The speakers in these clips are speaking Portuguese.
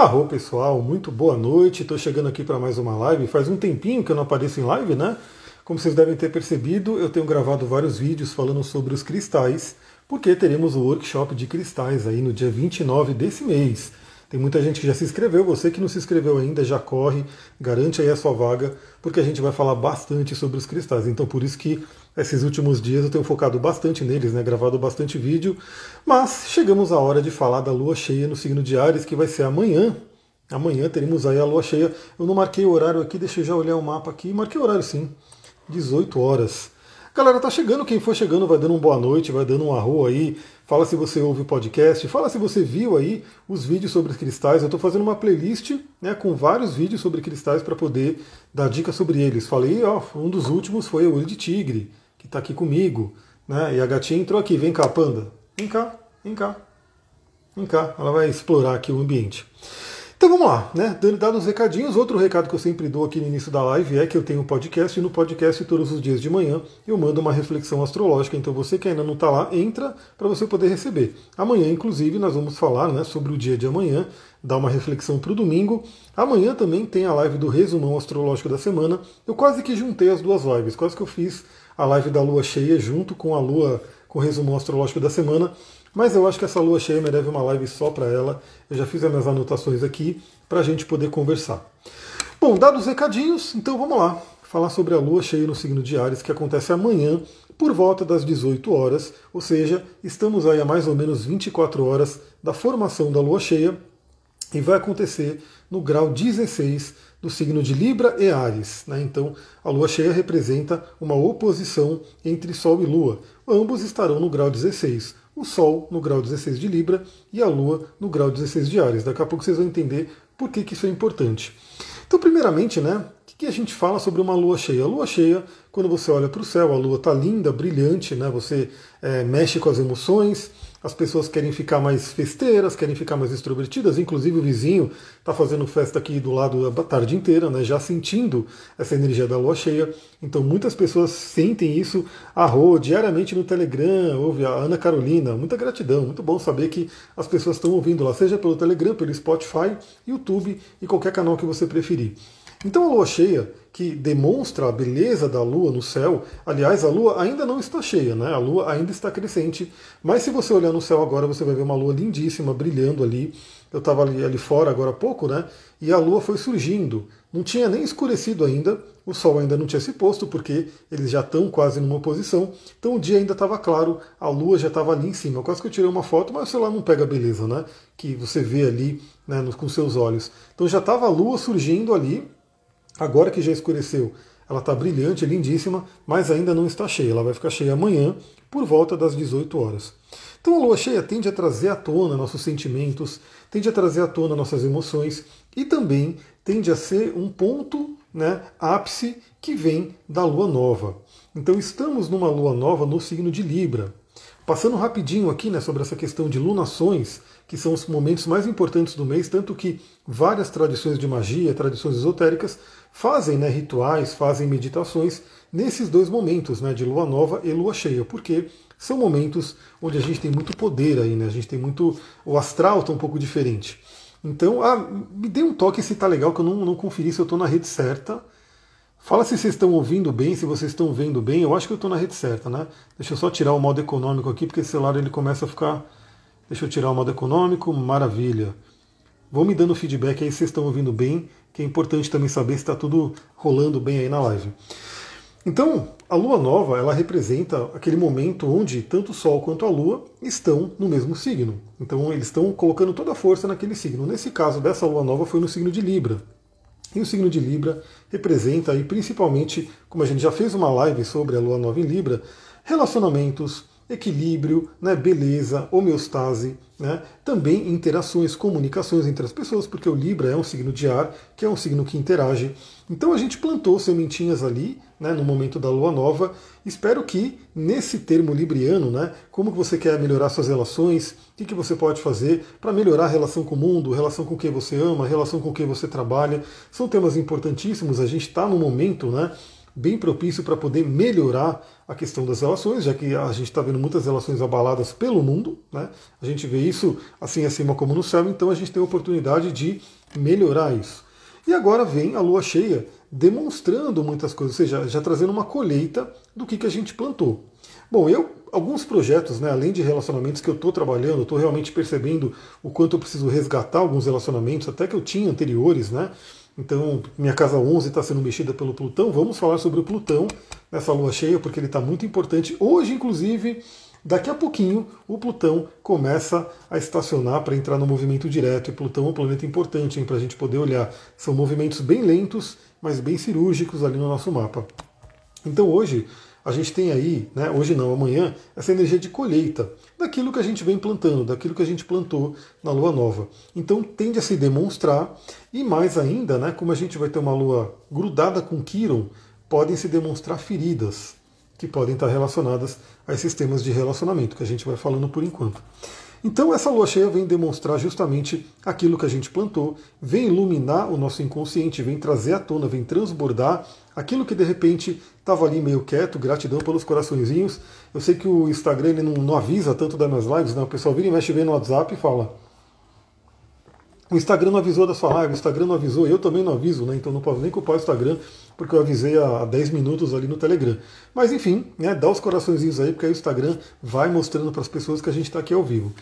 Arro pessoal, muito boa noite. Estou chegando aqui para mais uma live. Faz um tempinho que eu não apareço em live, né? Como vocês devem ter percebido, eu tenho gravado vários vídeos falando sobre os cristais, porque teremos o workshop de cristais aí no dia 29 desse mês. Tem muita gente que já se inscreveu, você que não se inscreveu ainda, já corre, garante aí a sua vaga, porque a gente vai falar bastante sobre os cristais. Então por isso que esses últimos dias eu tenho focado bastante neles, né, gravado bastante vídeo, mas chegamos à hora de falar da lua cheia no signo de Ares, que vai ser amanhã. Amanhã teremos aí a lua cheia. Eu não marquei o horário aqui, deixa eu já olhar o mapa aqui. Marquei o horário sim, 18 horas. Galera, tá chegando, quem for chegando vai dando uma boa noite, vai dando um arro aí, fala se você ouve o podcast, fala se você viu aí os vídeos sobre cristais. Eu estou fazendo uma playlist né, com vários vídeos sobre cristais para poder dar dicas sobre eles. Falei, ó, um dos últimos foi o olho de tigre, que está aqui comigo, né? E a gatinha entrou aqui, vem cá, panda, vem cá, vem cá, vem cá. Ela vai explorar aqui o ambiente. Então vamos lá, né? Dando os recadinhos, outro recado que eu sempre dou aqui no início da live é que eu tenho um podcast e no podcast todos os dias de manhã eu mando uma reflexão astrológica. Então você que ainda não está lá, entra para você poder receber. Amanhã, inclusive, nós vamos falar né, sobre o dia de amanhã, dar uma reflexão para o domingo. Amanhã também tem a live do resumão astrológico da semana. Eu quase que juntei as duas lives, quase que eu fiz a live da lua cheia junto com a lua com o resumão astrológico da semana. Mas eu acho que essa lua cheia merece uma live só para ela. Eu já fiz as minhas anotações aqui para a gente poder conversar. Bom, dados os recadinhos, então vamos lá. Falar sobre a lua cheia no signo de Ares, que acontece amanhã, por volta das 18 horas, ou seja, estamos aí a mais ou menos 24 horas da formação da lua cheia, e vai acontecer no grau 16 do signo de Libra e Ares. Né? Então, a lua cheia representa uma oposição entre Sol e Lua. Ambos estarão no grau 16 o Sol no grau 16 de Libra e a Lua no grau 16 de Ares. Daqui a pouco vocês vão entender por que, que isso é importante. Então, primeiramente, né, o que a gente fala sobre uma lua cheia? A lua cheia, quando você olha para o céu, a lua está linda, brilhante, né, você é, mexe com as emoções, as pessoas querem ficar mais festeiras, querem ficar mais extrovertidas, inclusive o vizinho está fazendo festa aqui do lado a tarde inteira, né, já sentindo essa energia da lua cheia. Então muitas pessoas sentem isso a Rô, diariamente no Telegram, ouve a Ana Carolina, muita gratidão, muito bom saber que as pessoas estão ouvindo lá, seja pelo Telegram, pelo Spotify, YouTube e qualquer canal que você preferir. Então a lua cheia, que demonstra a beleza da lua no céu, aliás, a lua ainda não está cheia, né? A lua ainda está crescente, mas se você olhar no céu agora, você vai ver uma lua lindíssima brilhando ali. Eu estava ali, ali fora agora há pouco, né? E a lua foi surgindo. Não tinha nem escurecido ainda, o sol ainda não tinha se posto, porque eles já estão quase numa posição. Então o dia ainda estava claro, a lua já estava ali em cima. Quase que eu tirei uma foto, mas o celular não pega a beleza, né? Que você vê ali né, com seus olhos. Então já estava a lua surgindo ali, Agora que já escureceu, ela está brilhante, lindíssima, mas ainda não está cheia. Ela vai ficar cheia amanhã, por volta das 18 horas. Então a lua cheia tende a trazer à tona nossos sentimentos, tende a trazer à tona nossas emoções e também tende a ser um ponto, né, ápice que vem da lua nova. Então estamos numa lua nova no signo de Libra. Passando rapidinho aqui né, sobre essa questão de lunações, que são os momentos mais importantes do mês, tanto que várias tradições de magia, tradições esotéricas, fazem né, rituais, fazem meditações nesses dois momentos, né, de lua nova e lua cheia, porque são momentos onde a gente tem muito poder aí, né, a gente tem muito. O astral está um pouco diferente. Então, ah, me dê um toque se tá legal, que eu não, não conferi se eu estou na rede certa. Fala se vocês estão ouvindo bem, se vocês estão vendo bem. Eu acho que eu estou na rede certa, né? Deixa eu só tirar o modo econômico aqui, porque esse celular ele começa a ficar. Deixa eu tirar o modo econômico, maravilha. Vão me dando feedback aí se vocês estão ouvindo bem que é importante também saber se está tudo rolando bem aí na live. Então, a lua nova, ela representa aquele momento onde tanto o Sol quanto a Lua estão no mesmo signo. Então, eles estão colocando toda a força naquele signo. Nesse caso dessa lua nova foi no signo de Libra. E o signo de Libra representa aí principalmente, como a gente já fez uma live sobre a lua nova em Libra, relacionamentos, equilíbrio, né, beleza, homeostase, né, também interações, comunicações entre as pessoas, porque o Libra é um signo de ar, que é um signo que interage. Então a gente plantou sementinhas ali, né, no momento da lua nova. Espero que nesse termo libriano, né, como que você quer melhorar suas relações, o que, que você pode fazer para melhorar a relação com o mundo, relação com quem você ama, relação com quem você trabalha, são temas importantíssimos. A gente está no momento, né, bem propício para poder melhorar a questão das relações, já que a gente está vendo muitas relações abaladas pelo mundo, né? A gente vê isso assim acima como no céu, então a gente tem a oportunidade de melhorar isso. E agora vem a lua cheia demonstrando muitas coisas, ou seja, já trazendo uma colheita do que, que a gente plantou. Bom, eu alguns projetos, né, além de relacionamentos que eu estou trabalhando, estou realmente percebendo o quanto eu preciso resgatar alguns relacionamentos, até que eu tinha anteriores, né? Então, minha casa 11 está sendo mexida pelo Plutão. Vamos falar sobre o Plutão nessa lua cheia, porque ele está muito importante. Hoje, inclusive, daqui a pouquinho, o Plutão começa a estacionar para entrar no movimento direto. E Plutão é um planeta importante para a gente poder olhar. São movimentos bem lentos, mas bem cirúrgicos ali no nosso mapa. Então, hoje, a gente tem aí, né, hoje não, amanhã, essa energia de colheita daquilo que a gente vem plantando, daquilo que a gente plantou na lua nova. Então tende a se demonstrar, e mais ainda, né, como a gente vai ter uma lua grudada com Quiron, podem se demonstrar feridas que podem estar relacionadas a esses temas de relacionamento que a gente vai falando por enquanto. Então essa lua cheia vem demonstrar justamente aquilo que a gente plantou, vem iluminar o nosso inconsciente, vem trazer à tona, vem transbordar aquilo que de repente estava ali meio quieto, gratidão pelos coraçõezinhos. Eu sei que o Instagram ele não, não avisa tanto das minhas lives, né? o pessoal vira e mexe vem no WhatsApp e fala. O Instagram não avisou da sua live, o Instagram não avisou, eu também não aviso, né? Então não posso nem culpar o Instagram, porque eu avisei há 10 minutos ali no Telegram. Mas enfim, né, dá os coraçõezinhos aí, porque aí o Instagram vai mostrando para as pessoas que a gente está aqui ao vivo.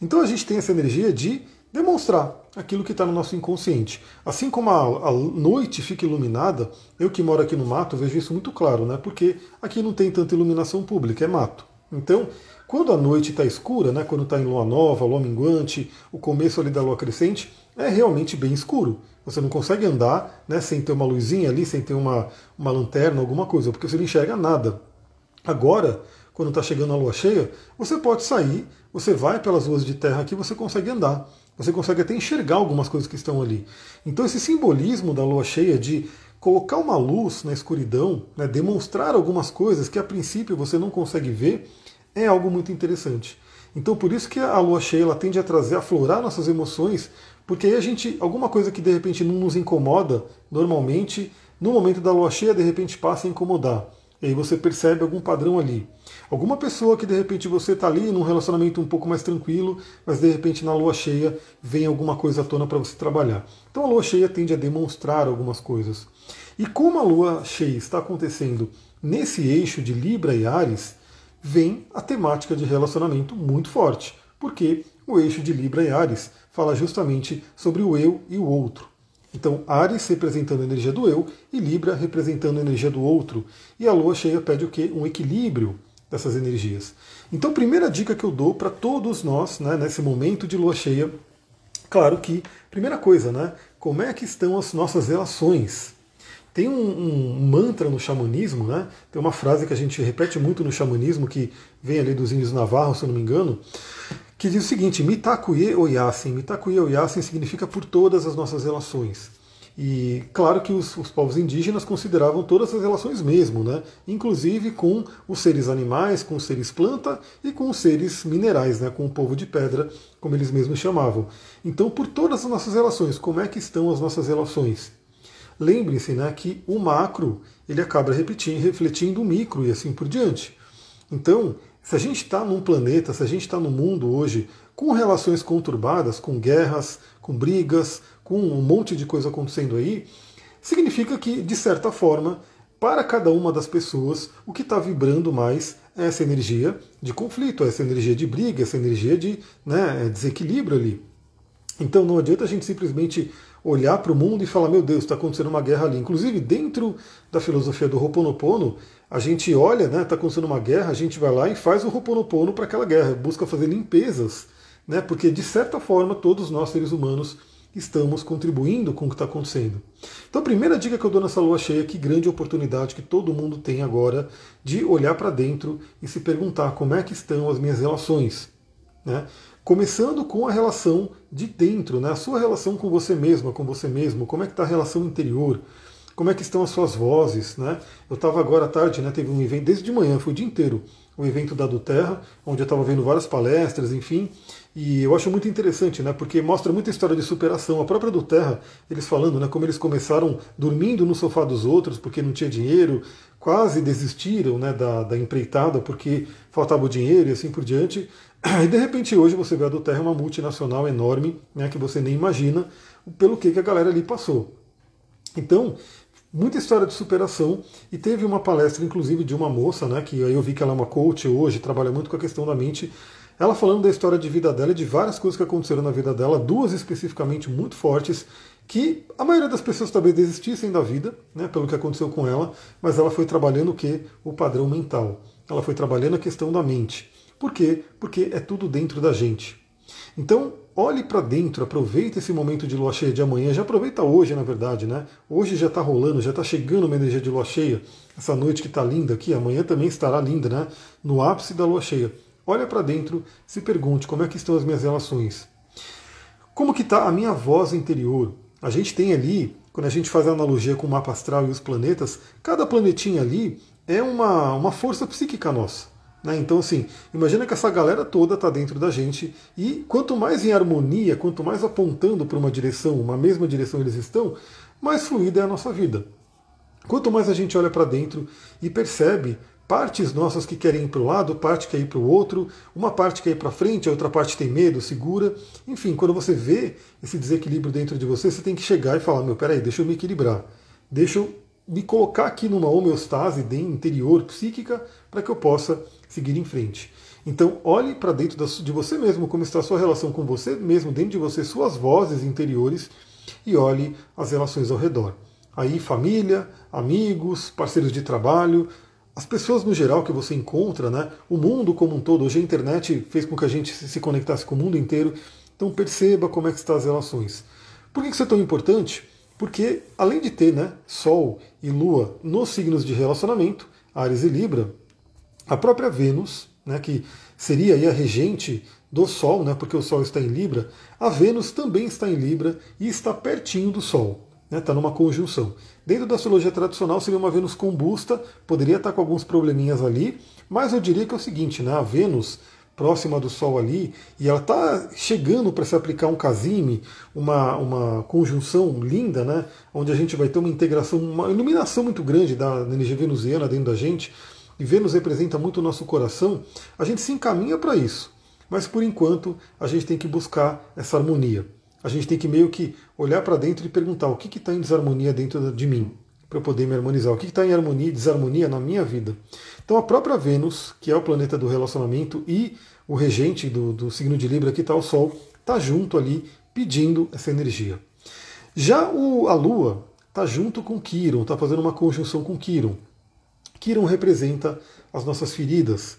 Então a gente tem essa energia de demonstrar aquilo que está no nosso inconsciente. Assim como a, a, noite fica iluminada, eu que moro aqui no mato vejo isso muito claro, né? Porque aqui não tem tanta iluminação pública, é mato. Então, quando a noite está escura, né? Quando está em lua nova, lua minguante, o começo ali da lua crescente, é realmente bem escuro. Você não consegue andar né, sem ter uma luzinha ali, sem ter uma, uma lanterna, alguma coisa, porque você não enxerga nada. Agora, quando está chegando a lua cheia, você pode sair, você vai pelas ruas de terra aqui, você consegue andar. Você consegue até enxergar algumas coisas que estão ali. Então, esse simbolismo da lua cheia de colocar uma luz na escuridão, né, demonstrar algumas coisas que a princípio você não consegue ver, é algo muito interessante. Então, por isso que a lua cheia ela tende a trazer, a aflorar nossas emoções porque aí a gente, alguma coisa que de repente não nos incomoda, normalmente, no momento da lua cheia, de repente passa a incomodar. E aí você percebe algum padrão ali. Alguma pessoa que de repente você está ali num relacionamento um pouco mais tranquilo, mas de repente na lua cheia vem alguma coisa à tona para você trabalhar. Então a lua cheia tende a demonstrar algumas coisas. E como a lua cheia está acontecendo nesse eixo de Libra e Ares, vem a temática de relacionamento muito forte. Porque o eixo de Libra e Ares fala justamente sobre o eu e o outro. Então, Ares representando a energia do eu e Libra representando a energia do outro. E a lua cheia pede o quê? Um equilíbrio dessas energias. Então, primeira dica que eu dou para todos nós, né, nesse momento de lua cheia, claro que, primeira coisa, né, como é que estão as nossas relações? Tem um, um, mantra no xamanismo, né? Tem uma frase que a gente repete muito no xamanismo, que vem ali dos índios navarros, se eu não me engano, que diz o seguinte: Mitakuye Oyasin. Mitakuye Oyasin significa por todas as nossas relações. E claro que os, os, povos indígenas consideravam todas as relações mesmo, né? inclusive com os seres animais, com os seres planta e com os seres minerais, né? com o povo de pedra, como eles mesmos chamavam. Então, por todas as nossas relações, como é que estão as nossas relações? Lembre-se né, que o macro ele acaba repetindo, refletindo o micro e assim por diante. Então, se a gente está num planeta, se a gente está no mundo hoje com relações conturbadas, com guerras, com brigas, com um monte de coisa acontecendo aí, significa que, de certa forma, para cada uma das pessoas, o que está vibrando mais é essa energia de conflito, essa energia de briga, essa energia de né, desequilíbrio ali. Então não adianta a gente simplesmente olhar para o mundo e falar, meu Deus, está acontecendo uma guerra ali. Inclusive, dentro da filosofia do Ho'oponopono, a gente olha, está né, tá acontecendo uma guerra, a gente vai lá e faz o Ho'oponopono para aquela guerra, busca fazer limpezas, né, porque de certa forma todos nós seres humanos estamos contribuindo com o que está acontecendo. Então a primeira dica que eu dou nessa lua cheia, que grande oportunidade que todo mundo tem agora de olhar para dentro e se perguntar como é que estão as minhas relações. Né? Começando com a relação de dentro, né? a sua relação com você mesma, com você mesmo, como é que está a relação interior, como é que estão as suas vozes. Né? Eu estava agora à tarde, né, teve um evento desde de manhã, foi o dia inteiro, o evento da do Terra, onde eu estava vendo várias palestras, enfim, e eu acho muito interessante, né? Porque mostra muita história de superação. A própria do Terra, eles falando, né? Como eles começaram dormindo no sofá dos outros porque não tinha dinheiro, quase desistiram, né? Da, da empreitada porque faltava o dinheiro e assim por diante. E de repente hoje você vê a do Terra uma multinacional enorme, né? Que você nem imagina pelo que, que a galera ali passou. Então, muita história de superação e teve uma palestra inclusive de uma moça, né, que eu vi que ela é uma coach hoje, trabalha muito com a questão da mente, ela falando da história de vida dela e de várias coisas que aconteceram na vida dela, duas especificamente muito fortes, que a maioria das pessoas talvez desistissem da vida, né, pelo que aconteceu com ela, mas ela foi trabalhando o que? O padrão mental. Ela foi trabalhando a questão da mente. Por quê? Porque é tudo dentro da gente. Então, olhe para dentro, aproveite esse momento de lua cheia de amanhã, já aproveita hoje, na verdade, né? Hoje já está rolando, já está chegando uma energia de lua cheia, essa noite que está linda aqui, amanhã também estará linda, né? No ápice da lua cheia. Olha para dentro, se pergunte como é que estão as minhas relações. Como que está a minha voz interior? A gente tem ali, quando a gente faz a analogia com o mapa astral e os planetas, cada planetinha ali é uma, uma força psíquica nossa. Né? Então, assim, imagina que essa galera toda está dentro da gente e quanto mais em harmonia, quanto mais apontando para uma direção, uma mesma direção eles estão, mais fluida é a nossa vida. Quanto mais a gente olha para dentro e percebe partes nossas que querem ir para o lado, parte quer ir para o outro, uma parte quer ir para frente, a outra parte tem medo, segura. Enfim, quando você vê esse desequilíbrio dentro de você, você tem que chegar e falar: meu, peraí, deixa eu me equilibrar. Deixa eu me colocar aqui numa homeostase interior, psíquica, para que eu possa seguir em frente. Então, olhe para dentro de você mesmo, como está a sua relação com você mesmo, dentro de você, suas vozes interiores, e olhe as relações ao redor. Aí, família, amigos, parceiros de trabalho, as pessoas no geral que você encontra, né? o mundo como um todo. Hoje a internet fez com que a gente se conectasse com o mundo inteiro. Então, perceba como é que estão as relações. Por que isso é tão importante? Porque, além de ter né, Sol e Lua nos signos de relacionamento, Ares e Libra, a própria Vênus, né, que seria a regente do Sol, né, porque o Sol está em Libra, a Vênus também está em Libra e está pertinho do Sol. Está né, tá numa conjunção. Dentro da astrologia tradicional seria uma Vênus combusta, poderia estar com alguns probleminhas ali, mas eu diria que é o seguinte, né, a Vênus próxima do Sol ali, e ela está chegando para se aplicar um casime, uma, uma conjunção linda, né, onde a gente vai ter uma integração, uma iluminação muito grande da energia venusiana dentro da gente, e Vênus representa muito o nosso coração, a gente se encaminha para isso. Mas por enquanto a gente tem que buscar essa harmonia. A gente tem que meio que olhar para dentro e perguntar o que está em desarmonia dentro de mim, para eu poder me harmonizar. O que está em harmonia e desarmonia na minha vida. Então a própria Vênus, que é o planeta do relacionamento, e o regente do, do signo de Libra, que está o Sol, está junto ali pedindo essa energia. Já o, a Lua está junto com Quiron, está fazendo uma conjunção com Quiron. Quiron representa as nossas feridas.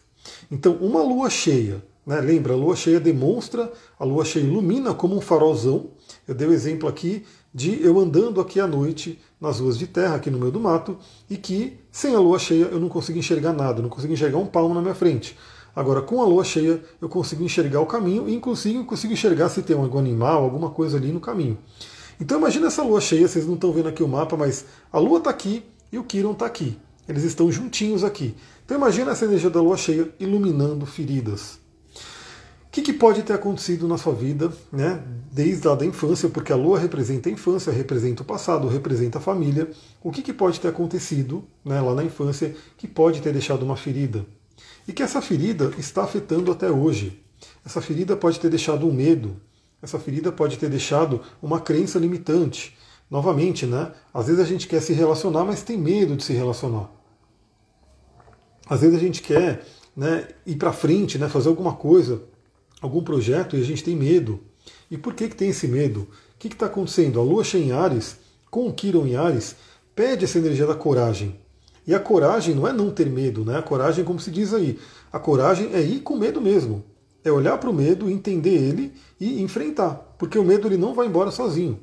Então, uma lua cheia, né, lembra, a lua cheia demonstra, a lua cheia ilumina como um farolzão. Eu dei o um exemplo aqui de eu andando aqui à noite nas ruas de terra, aqui no meio do mato, e que sem a lua cheia eu não consigo enxergar nada, não consigo enxergar um palmo na minha frente. Agora, com a lua cheia, eu consigo enxergar o caminho e inclusive consigo enxergar se tem algum animal, alguma coisa ali no caminho. Então imagina essa lua cheia, vocês não estão vendo aqui o mapa, mas a lua está aqui e o Quiron está aqui. Eles estão juntinhos aqui. Então imagina essa energia da lua cheia iluminando feridas. O que, que, pode ter acontecido na sua vida, né, desde lá da infância, porque a lua representa a infância, representa o passado, representa a família. O que, que pode ter acontecido né, lá na infância que pode ter deixado uma ferida? E que essa ferida está afetando até hoje. Essa ferida pode ter deixado um medo, essa ferida pode ter deixado uma crença limitante. Novamente, né? Às vezes a gente quer se relacionar, mas tem medo de se relacionar. Às vezes a gente quer né, ir para frente, né, fazer alguma coisa, algum projeto e a gente tem medo. E por que, que tem esse medo? O que está acontecendo? A Lua cheia em Ares, com o Quiron em Ares, pede essa energia da coragem. E a coragem não é não ter medo, né? A coragem, como se diz aí, a coragem é ir com medo mesmo. É olhar para o medo, entender ele e enfrentar. Porque o medo ele não vai embora sozinho.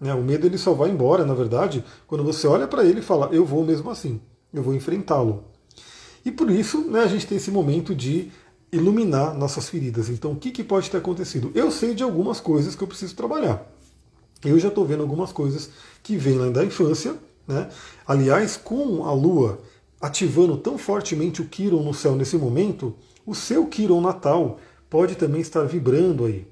Né? O medo ele só vai embora, na verdade, quando você olha para ele e fala, eu vou mesmo assim, eu vou enfrentá-lo. E por isso né, a gente tem esse momento de iluminar nossas feridas. Então, o que, que pode ter acontecido? Eu sei de algumas coisas que eu preciso trabalhar. Eu já estou vendo algumas coisas que vêm lá da infância. Né? Aliás, com a Lua ativando tão fortemente o Quiron no céu nesse momento, o seu Quiron natal pode também estar vibrando aí.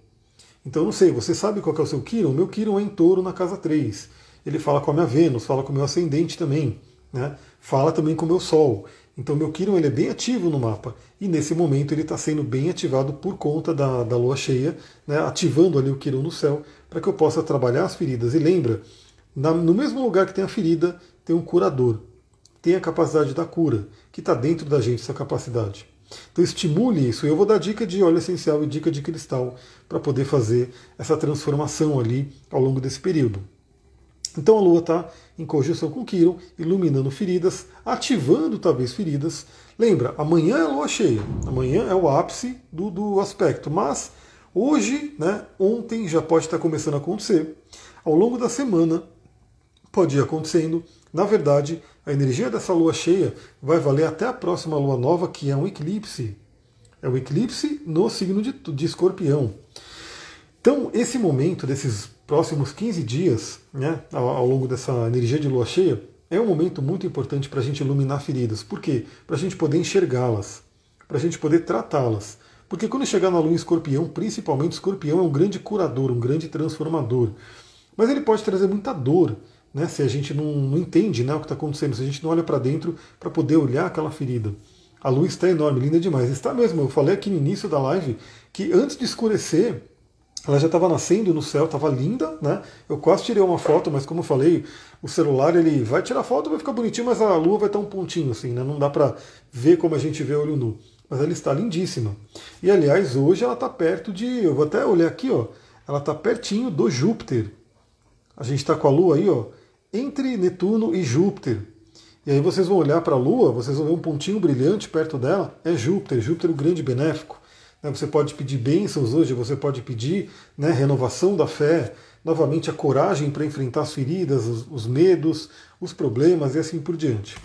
Então, não sei, você sabe qual é o seu Quiron? Meu Quiron é em touro na casa 3. Ele fala com a minha Vênus, fala com o meu ascendente também. Né? Fala também com o meu Sol. Então, meu Quiron ele é bem ativo no mapa. E nesse momento ele está sendo bem ativado por conta da, da lua cheia, né? ativando ali o Quiron no céu, para que eu possa trabalhar as feridas. E lembra, na, no mesmo lugar que tem a ferida, tem um curador. Tem a capacidade da cura, que está dentro da gente, essa capacidade. Então estimule isso. Eu vou dar dica de óleo essencial e dica de cristal para poder fazer essa transformação ali ao longo desse período. Então a Lua está em conjunção com Quiron, iluminando feridas, ativando talvez feridas. Lembra, amanhã é a Lua cheia, amanhã é o ápice do, do aspecto, mas hoje, né, ontem já pode estar começando a acontecer. Ao longo da semana pode ir acontecendo. Na verdade, a energia dessa lua cheia vai valer até a próxima lua nova, que é um eclipse. É um eclipse no signo de, de escorpião. Então, esse momento desses próximos 15 dias, né, ao, longo dessa energia de lua cheia, é um momento muito importante para a gente iluminar feridas. Por quê? Para a gente poder enxergá-las, para a gente poder tratá-las. Porque quando chegar na lua em escorpião, principalmente escorpião é um grande curador, um grande transformador. Mas ele pode trazer muita dor, né, se a gente não, não entende né, o que está acontecendo, se a gente não olha para dentro para poder olhar aquela ferida. A luz está enorme, linda demais. Está mesmo, eu falei aqui no início da live que antes de escurecer, ela já estava nascendo no céu, estava linda, né? Eu quase tirei uma foto, mas como eu falei, o celular ele vai tirar foto, vai ficar bonitinho, mas a lua vai estar um pontinho assim, né? Não dá para ver como a gente vê olho nu. Mas ela está lindíssima. E aliás, hoje ela está perto de, eu vou até olhar aqui, ó, ela está pertinho do Júpiter. A gente está com a lua aí, ó, entre Netuno e Júpiter. E aí vocês vão olhar para a Lua, vocês vão ver um pontinho brilhante perto dela, é Júpiter, Júpiter o grande benéfico. Né, você pode pedir bênçãos hoje, você pode pedir né, renovação da fé, novamente a coragem para enfrentar as feridas, os, os, medos, os problemas e assim por diante.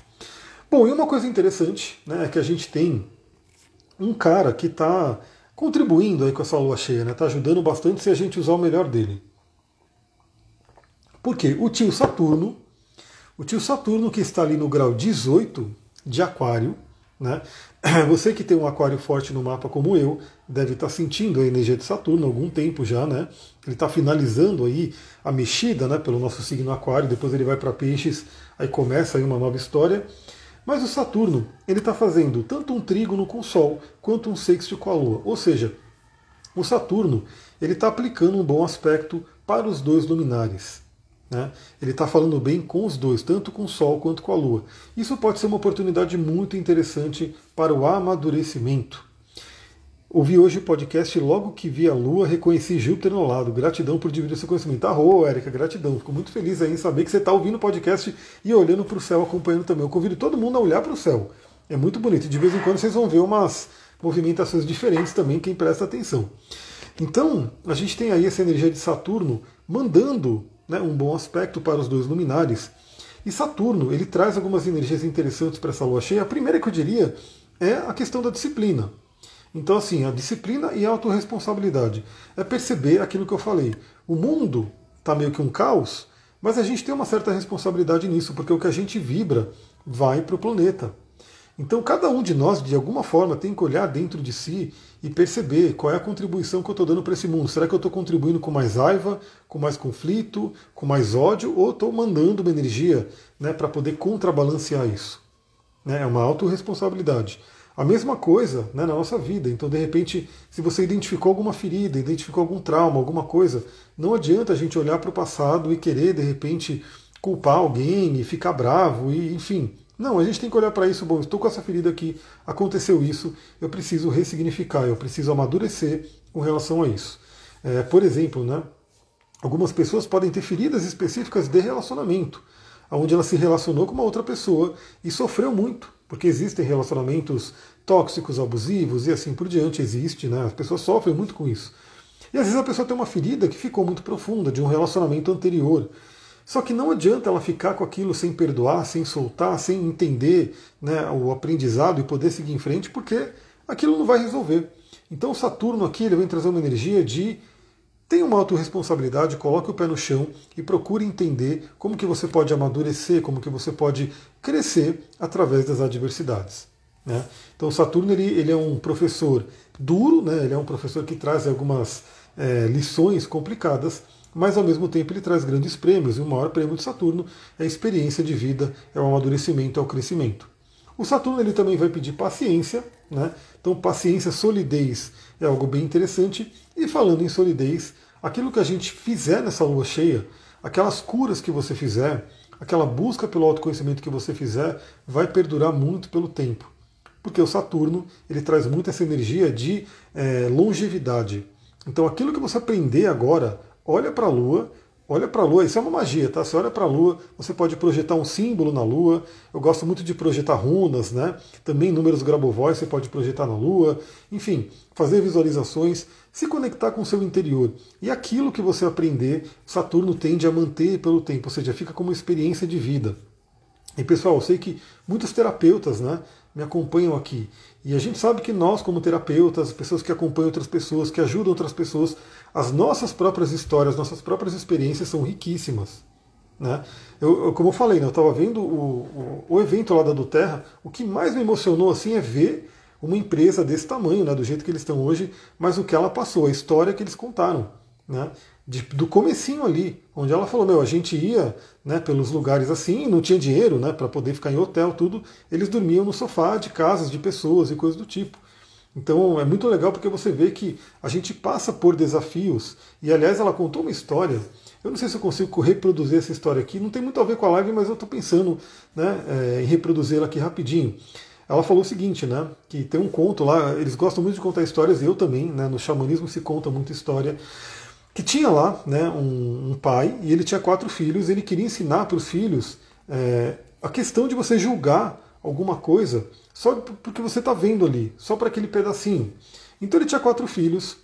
Bom, e uma coisa interessante né, é que a gente tem um cara que está contribuindo aí com essa lua cheia, está né, tá ajudando bastante se a gente usar o melhor dele. Porque o tio Saturno, o tio Saturno que está ali no grau 18 de Aquário, né? Você que tem um aquário forte no mapa como eu, deve estar sentindo a energia de Saturno há algum tempo já, né? Ele está finalizando aí a mexida né, pelo nosso signo aquário, depois ele vai para peixes, aí começa aí uma nova história. Mas o Saturno, ele está fazendo tanto um trígono com o Sol, quanto um sexto com a Lua. Ou seja, o Saturno, ele está aplicando um bom aspecto para os dois luminares. Né? Ele está falando bem com os dois, tanto com o Sol quanto com a Lua. Isso pode ser uma oportunidade muito interessante para o amadurecimento. Ouvi hoje o podcast logo que vi a Lua, reconheci Júpiter no lado. Gratidão por dividir seu conhecimento. Arro, Érica, gratidão. Fico muito feliz aí em saber que você está ouvindo o podcast e olhando para o céu, acompanhando também. Eu convido todo mundo a olhar para o céu. É muito bonito. De vez em quando vocês vão ver umas movimentações diferentes também, quem presta atenção. Então, a gente tem aí essa energia de Saturno mandando né, um bom aspecto para os dois luminares. E Saturno, ele traz algumas energias interessantes para essa lua cheia. A primeira que eu diria é a questão da disciplina. Então, assim, a disciplina e a autorresponsabilidade. É perceber aquilo que eu falei. O mundo está meio que um caos, mas a gente tem uma certa responsabilidade nisso, porque o que a gente vibra vai para o planeta. Então, cada um de nós, de alguma forma, tem que olhar dentro de si e perceber qual é a contribuição que eu estou dando para esse mundo. Será que eu estou contribuindo com mais raiva, com mais conflito, com mais ódio, ou estou mandando uma energia né, para poder contrabalancear isso? Né, é uma autorresponsabilidade. A mesma coisa né, na nossa vida. Então, de repente, se você identificou alguma ferida, identificou algum trauma, alguma coisa, não adianta a gente olhar para o passado e querer, de repente, culpar alguém e ficar bravo, e enfim. Não, a gente tem que olhar para isso, bom, estou com essa ferida aqui, aconteceu isso, eu preciso ressignificar, eu preciso amadurecer com relação a isso. É, por exemplo, né, algumas pessoas podem ter feridas específicas de relacionamento, onde ela se relacionou com uma outra pessoa e sofreu muito, porque existem relacionamentos tóxicos, abusivos e assim por diante, existe, né, as pessoas sofrem muito com isso. E às vezes a pessoa tem uma ferida que ficou muito profunda de um relacionamento anterior. Só que não adianta ela ficar com aquilo sem perdoar, sem soltar, sem entender né, o aprendizado e poder seguir em frente, porque aquilo não vai resolver. Então Saturno aqui ele vem trazer uma energia de tenha uma autorresponsabilidade, coloque o pé no chão e procure entender como que você pode amadurecer, como que você pode crescer através das adversidades. Né? Então Saturno ele, ele é um professor duro, né? ele é um professor que traz algumas é, lições complicadas, mas ao mesmo tempo ele traz grandes prêmios, e o maior prêmio de Saturno é a experiência de vida, é o amadurecimento, é o crescimento. O Saturno ele também vai pedir paciência, né? então paciência, solidez é algo bem interessante, e falando em solidez, aquilo que a gente fizer nessa lua cheia, aquelas curas que você fizer, aquela busca pelo autoconhecimento que você fizer, vai perdurar muito pelo tempo. Porque o Saturno ele traz muito essa energia de é, longevidade. Então aquilo que você aprender agora, olha para a Lua, olha para a Lua, isso é uma magia, tá? Você olha para a Lua, você pode projetar um símbolo na Lua. Eu gosto muito de projetar runas, né? Também números Grabovoi você pode projetar na Lua. Enfim, fazer visualizações, se conectar com o seu interior. E aquilo que você aprender, Saturno tende a manter pelo tempo, ou seja, fica como experiência de vida. E pessoal, eu sei que muitos terapeutas, né? me acompanham aqui. E a gente sabe que nós, como terapeutas, pessoas que acompanham outras pessoas, que ajudam outras pessoas, as nossas próprias histórias, nossas próprias experiências são riquíssimas. Né? Eu, eu como eu falei, né, eu estava vendo o, o, o, evento lá da do Terra, o que mais me emocionou assim é ver uma empresa desse tamanho, né, do jeito que eles estão hoje, mas o que ela passou, a história que eles contaram. Né? de, do comecinho ali, onde ela falou, meu, a gente ia né, pelos lugares assim, não tinha dinheiro né, para poder ficar em hotel, tudo, eles dormiam no sofá de casas de pessoas e coisas do tipo. Então é muito legal porque você vê que a gente passa por desafios, e aliás ela contou uma história, eu não sei se eu consigo reproduzir essa história aqui, não tem muito a ver com a live, mas eu estou pensando né, é, em reproduzi-la aqui rapidinho. Ela falou o seguinte, né? Que tem um conto lá, eles gostam muito de contar histórias, eu também, né? No xamanismo se conta muita história que tinha lá né, um, um, pai e ele tinha quatro filhos e ele queria ensinar para os filhos é, a questão de você julgar alguma coisa só porque você está vendo ali, só para aquele pedacinho. Então ele tinha quatro filhos,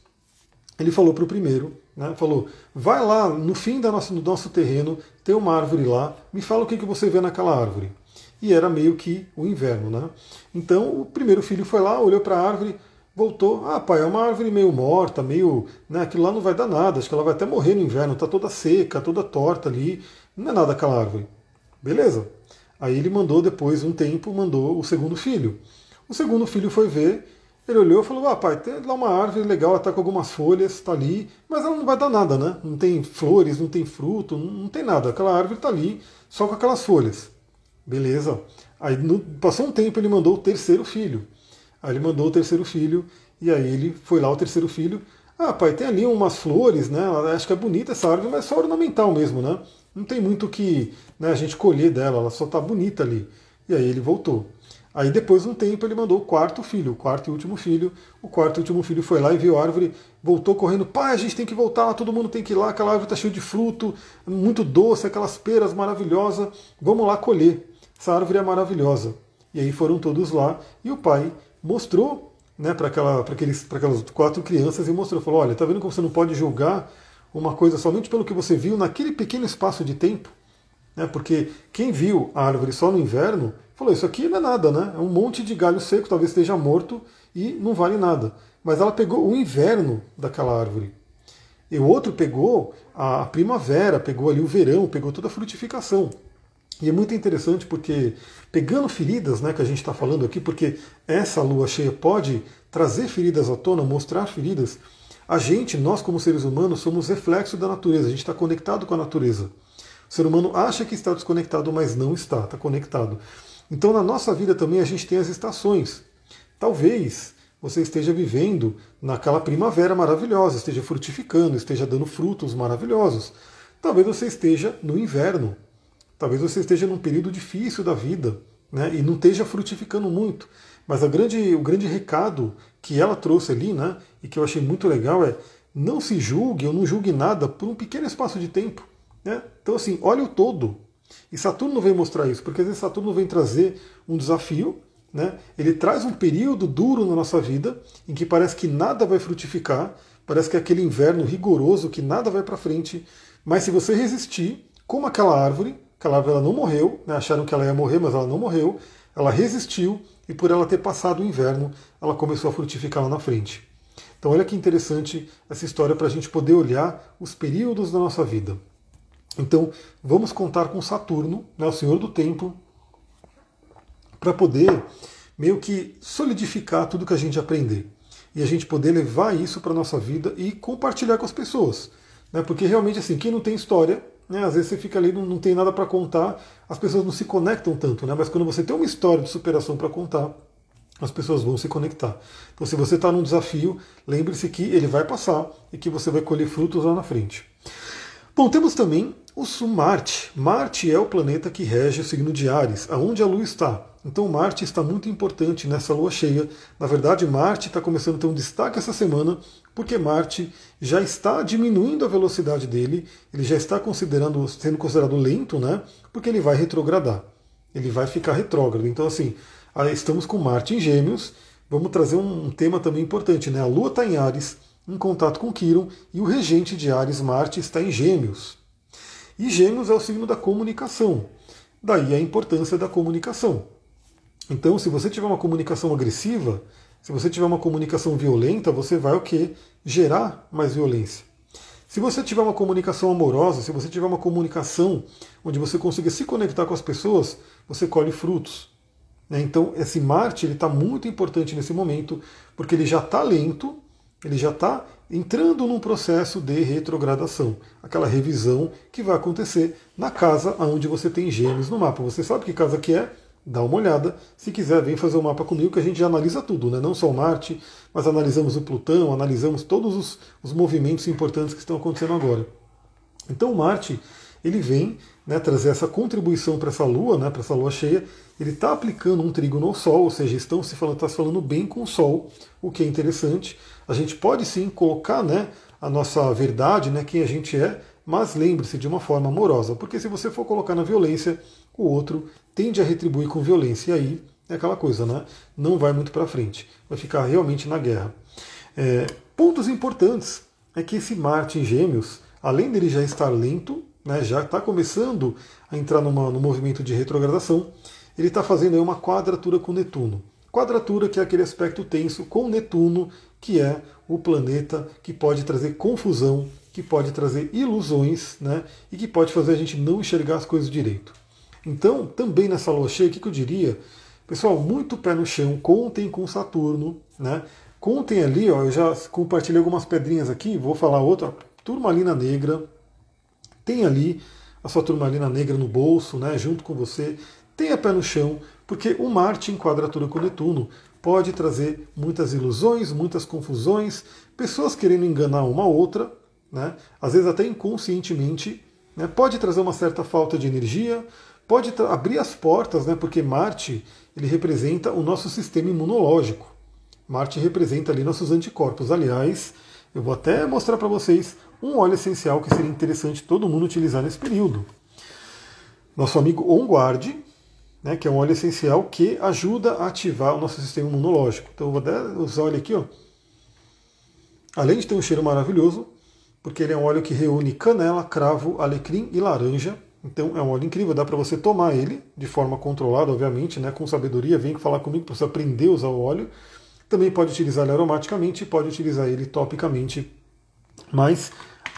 ele falou para o primeiro, né, falou, vai lá no fim da nossa, do nosso terreno, tem uma árvore lá, me fala o que, que você vê naquela árvore. E era meio que o inverno. Né? Então o primeiro filho foi lá, olhou para a árvore, voltou. Ah, pai, é uma árvore meio morta, meio. Né, aquilo lá não vai dar nada, acho que ela vai até morrer no inverno, está toda seca, toda torta ali. Não é nada aquela árvore. Beleza. Aí ele mandou depois, um tempo, mandou o segundo filho. O segundo filho foi ver, ele olhou e falou: Ah, pai, tem lá uma árvore legal, ela está com algumas folhas, está ali, mas ela não vai dar nada, né? Não tem flores, não tem fruto, não, não tem nada. Aquela árvore está ali, só com aquelas folhas. Beleza. Aí no, passou um tempo, ele mandou o terceiro filho. Aí ele mandou o terceiro filho, e aí ele foi lá o terceiro filho. Ah, pai, tem ali umas flores, né? Acho que é bonita essa árvore, mas é só ornamental mesmo, né? Não tem muito que né, a gente colher dela, ela só tá bonita ali. E aí ele voltou. Aí depois de um tempo ele mandou o quarto filho, o quarto e último filho. O quarto e último filho foi lá e viu a árvore, voltou correndo. Pai, a gente tem que voltar todo mundo tem que ir lá, aquela árvore está cheia de fruto, muito doce, aquelas peras maravilhosas. Vamos lá colher. Essa árvore é maravilhosa. E aí foram todos lá e o pai mostrou né, para aquelas quatro crianças e mostrou, falou, olha, tá vendo como você não pode julgar uma coisa somente pelo que você viu naquele pequeno espaço de tempo? Né, porque quem viu a árvore só no inverno falou, isso aqui não é nada, né? É um monte de galho seco, talvez esteja morto e não vale nada. Mas ela pegou o inverno daquela árvore. E o outro pegou a primavera, pegou ali o verão, pegou toda a frutificação. E é muito interessante porque, pegando feridas, né, que a gente está falando aqui, porque essa lua cheia pode trazer feridas à tona, mostrar feridas, a gente, nós como seres humanos, somos reflexo da natureza, a gente está conectado com a natureza. O ser humano acha que está desconectado, mas não está, está conectado. Então, na nossa vida também a gente tem as estações. Talvez você esteja vivendo naquela primavera maravilhosa, esteja frutificando, esteja dando frutos maravilhosos. Talvez você esteja no inverno, Talvez você esteja num período difícil da vida né, e não esteja frutificando muito. Mas a grande, o grande recado que ela trouxe ali, né, e que eu achei muito legal, é não se julgue ou não julgue nada por um pequeno espaço de tempo. Né? Então, assim, olha o todo. E Saturno vem mostrar isso, porque às vezes Saturno vem trazer um desafio, né? ele traz um período duro na nossa vida, em que parece que nada vai frutificar, parece que é aquele inverno rigoroso, que nada vai para frente, mas se você resistir, como aquela árvore, Árvore ela não morreu, né? acharam que ela ia morrer, mas ela não morreu. Ela resistiu e por ela ter passado o inverno, ela começou a frutificar lá na frente. Então, olha que interessante essa história para a gente poder olhar os períodos da nossa vida. Então, vamos contar com Saturno, né, o Senhor do Tempo, para poder meio que solidificar tudo que a gente aprender. E a gente poder levar isso para a nossa vida e compartilhar com as pessoas. Né? Porque realmente, assim, quem não tem história, né, às vezes você fica ali, não, não tem nada para contar, as pessoas não se conectam tanto. Né? Mas quando você tem uma história de superação para contar, as pessoas vão se conectar. Então, se você está num desafio, lembre-se que ele vai passar e que você vai colher frutos lá na frente. Bom, temos também o Marte. Marte é o planeta que rege o signo de Ares, aonde a Lua está. Então Marte está muito importante nessa lua cheia. Na verdade, Marte está começando a ter um destaque essa semana, porque Marte já está diminuindo a velocidade dele, ele já está considerando, sendo considerado lento, né? Porque ele vai retrogradar. Ele vai ficar retrógrado. Então, assim, estamos com Marte em Gêmeos. Vamos trazer um tema também importante, né? A Lua está em Ares, em contato com Quiron, e o regente de Ares, Marte, está em Gêmeos. E Gêmeos é o signo da comunicação. Daí a importância da comunicação. Então, se você tiver uma comunicação agressiva, se você tiver uma comunicação violenta, você vai o quê? Gerar mais violência. Se você tiver uma comunicação amorosa, se você tiver uma comunicação onde você consiga se conectar com as pessoas, você colhe frutos. Né? Então, esse Marte está muito importante nesse momento, porque ele já está lento, ele já está entrando num processo de retrogradação, aquela revisão que vai acontecer na casa onde você tem gêmeos no mapa. Você sabe que casa que é? Dá uma olhada. Se quiser, vem fazer o um mapa comigo que a gente já analisa tudo, né? não só o Marte, mas analisamos o Plutão, analisamos todos os, os movimentos importantes que estão acontecendo agora. Então o Marte ele vem né, trazer essa contribuição para essa Lua, né, para essa Lua cheia. Ele está aplicando um trígono ao Sol, ou seja, estão se falando, está se falando bem com o Sol, o que é interessante. A gente pode sim colocar né, a nossa verdade, né, quem a gente é, mas lembre-se de uma forma amorosa, porque se você for colocar na violência, o outro tende a retribuir com violência. E aí é aquela coisa, né? Não vai muito para frente. Vai ficar realmente na guerra. É, pontos importantes é que esse Marte em Gêmeos, além dele já estar lento, né, já está começando a entrar numa, num movimento de retrogradação, ele está fazendo aí uma quadratura com Netuno. Quadratura que é aquele aspecto tenso com Netuno, que é o planeta que pode trazer confusão, que pode trazer ilusões, né, e que pode fazer a gente não enxergar as coisas direito. Então, também nessa lua cheia, o que, eu diria? Pessoal, muito pé no chão, contem com Saturno, né? Contem ali, ó, eu já compartilhei algumas pedrinhas aqui, vou falar outra, turmalina negra, tem ali a sua turmalina negra no bolso, né, junto com você, tenha pé no chão, porque o Marte em quadratura com Netuno. Pode trazer muitas ilusões, muitas confusões, pessoas querendo enganar uma outra, né, às vezes até inconscientemente, né, pode trazer uma certa falta de energia, pode abrir as portas, né, porque Marte ele representa o nosso sistema imunológico. Marte representa ali nossos anticorpos. Aliás, eu vou até mostrar para vocês um óleo essencial que seria interessante todo mundo utilizar nesse período. Nosso amigo OnGuard, né, que é um óleo essencial que ajuda a ativar o nosso sistema imunológico. Então eu vou até usar ele aqui, ó. Além de ter um cheiro maravilhoso, porque ele é um óleo que reúne canela, cravo, alecrim e laranja. Então é um óleo incrível, dá para você tomar ele de forma controlada, obviamente, né, com sabedoria. Vem falar comigo para você aprender a usar o óleo. Também pode utilizar ele aromaticamente, pode utilizar ele topicamente. Mas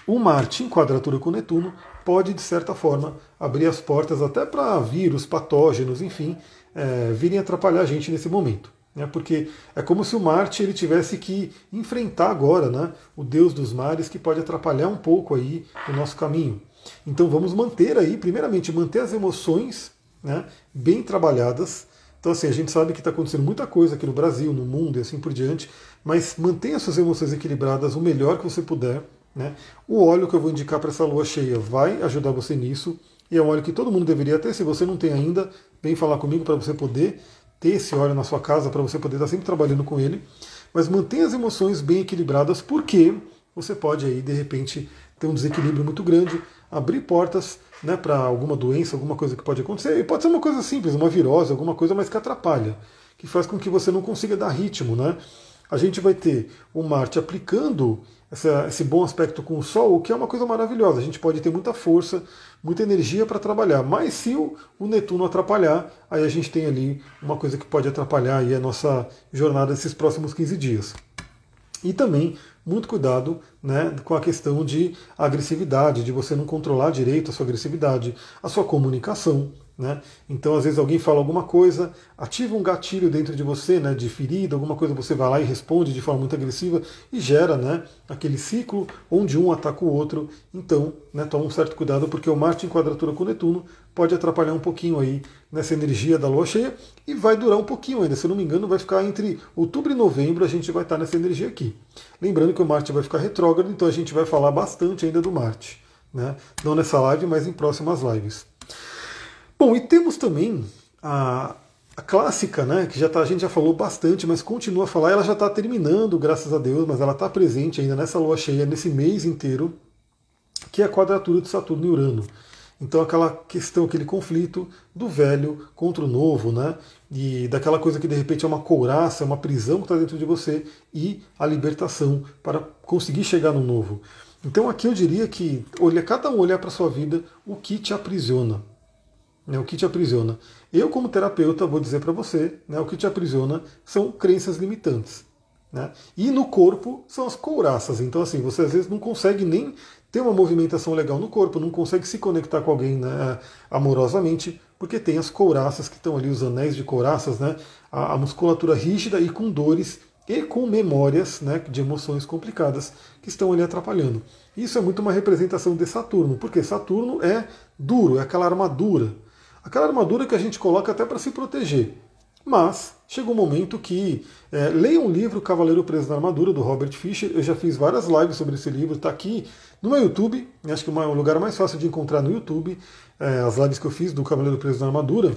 o Marte em quadratura com Netuno pode, de certa forma, abrir as portas até para vírus, patógenos, enfim, é, virem atrapalhar a gente nesse momento. Né, porque é como se o Marte ele tivesse que enfrentar agora né, o Deus dos mares, que pode atrapalhar um pouco aí o nosso caminho. Então vamos manter aí, primeiramente, manter as emoções né, bem trabalhadas. Então, assim, a gente sabe que está acontecendo muita coisa aqui no Brasil, no mundo e assim por diante, mas mantenha suas emoções equilibradas o melhor que você puder. Né? O óleo que eu vou indicar para essa lua cheia vai ajudar você nisso, e é um óleo que todo mundo deveria ter. Se você não tem ainda, vem falar comigo para você poder ter esse óleo na sua casa, para você poder estar sempre trabalhando com ele. Mas mantenha as emoções bem equilibradas, porque você pode aí, de repente, ter um desequilíbrio muito grande abrir portas né, para alguma doença, alguma coisa que pode acontecer. E pode ser uma coisa simples, uma virose, alguma coisa, mas que atrapalha, que faz com que você não consiga dar ritmo. Né? A gente vai ter o Marte aplicando essa, esse bom aspecto com o Sol, o que é uma coisa maravilhosa. A gente pode ter muita força, muita energia para trabalhar. Mas se o, o, Netuno atrapalhar, aí a gente tem ali uma coisa que pode atrapalhar aí a nossa jornada esses próximos 15 dias. E também muito cuidado né, com a questão de agressividade, de você não controlar direito a sua agressividade, a sua comunicação. Né? Então, às vezes, alguém fala alguma coisa, ativa um gatilho dentro de você, né, de ferida, alguma coisa, você vai lá e responde de forma muito agressiva e gera né, aquele ciclo onde um ataca o outro. Então, né, toma um certo cuidado, porque o Marte em quadratura com Netuno pode atrapalhar um pouquinho aí nessa energia da lua cheia e vai durar um pouquinho ainda. Se eu não me engano, vai ficar entre outubro e novembro, a gente vai estar nessa energia aqui. Lembrando que o Marte vai ficar retrógrado, então a gente vai falar bastante ainda do Marte. Né? Não nessa live, mas em próximas lives. Bom, e temos também a, a clássica, né, que já tá, a gente já falou bastante, mas continua a falar, ela já está terminando, graças a Deus, mas ela está presente ainda nessa lua cheia, nesse mês inteiro, que é a quadratura de Saturno e Urano. Então aquela questão, aquele conflito do velho contra o novo, né? E daquela coisa que de repente é uma couraça, é uma prisão que está dentro de você e a libertação para conseguir chegar no novo. Então aqui eu diria que olha, cada um olhar para a sua vida o que te aprisiona né, o que te aprisiona. Eu, como terapeuta, vou dizer para você, né, o que te aprisiona são crenças limitantes. Né? E no corpo são as couraças. Então, assim, você às vezes não consegue nem ter uma movimentação legal no corpo, não consegue se conectar com alguém né, amorosamente, porque tem as couraças que estão ali, os anéis de couraças, né, a, a musculatura rígida e com dores e com memórias né, de emoções complicadas que estão ali atrapalhando. Isso é muito uma representação de Saturno, porque Saturno é duro, é aquela armadura. Aquela armadura que a gente coloca até para se proteger. Mas chega um momento que. É, leia um livro, Cavaleiro Preso na Armadura, do Robert Fisher. Eu já fiz várias lives sobre esse livro, está aqui no meu YouTube. Acho que é o lugar mais fácil de encontrar no YouTube. É, as lives que eu fiz do Cavaleiro Preso na Armadura.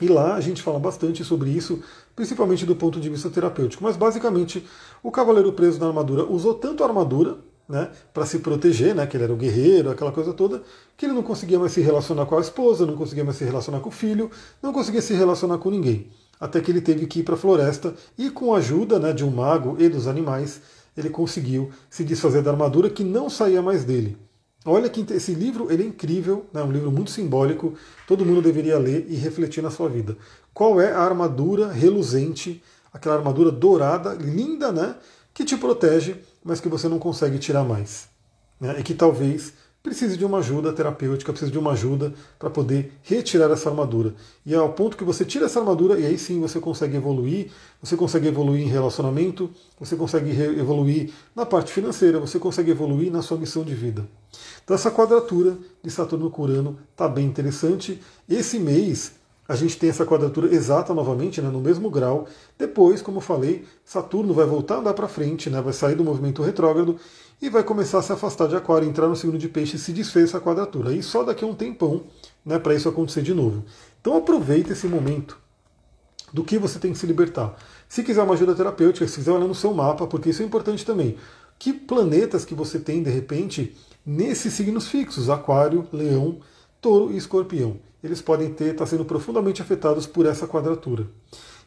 E lá a gente fala bastante sobre isso, principalmente do ponto de vista terapêutico. Mas basicamente, o Cavaleiro Preso na Armadura usou tanto a armadura né, para se proteger, né, que ele era o guerreiro, aquela coisa toda, que ele não conseguia mais se relacionar com a esposa, não conseguia mais se relacionar com o filho, não conseguia se relacionar com ninguém. Até que ele teve que ir para a floresta e, com a ajuda né, de um mago e dos animais, ele conseguiu se desfazer da armadura que não saía mais dele. Olha que esse livro ele é incrível, é né, um livro muito simbólico, todo mundo deveria ler e refletir na sua vida. Qual é a armadura reluzente, aquela armadura dourada, linda, né, que te protege mas que você não consegue tirar mais. Né? E que talvez precise de uma ajuda terapêutica, precise de uma ajuda para poder retirar essa armadura. E é ao ponto que você tira essa armadura e aí sim você consegue evoluir, você consegue evoluir em relacionamento, você consegue evoluir na parte financeira, você consegue evoluir na sua missão de vida. Então essa quadratura de Saturno com Urano está bem interessante. Esse mês a gente tem essa quadratura exata novamente, né, no mesmo grau. Depois, como eu falei, Saturno vai voltar a andar para frente, né, vai sair do movimento retrógrado e vai começar a se afastar de Aquário, entrar no signo de Peixe e se desfez essa quadratura. E só daqui a um tempão né, para isso acontecer de novo. Então aproveita esse momento do que você tem que se libertar. Se quiser uma ajuda terapêutica, se quiser olhar no seu mapa, porque isso é importante também. Que planetas que você tem, de repente, nesses signos fixos, Aquário, Leão, Touro e Escorpião eles podem ter estar tá sendo profundamente afetados por essa quadratura.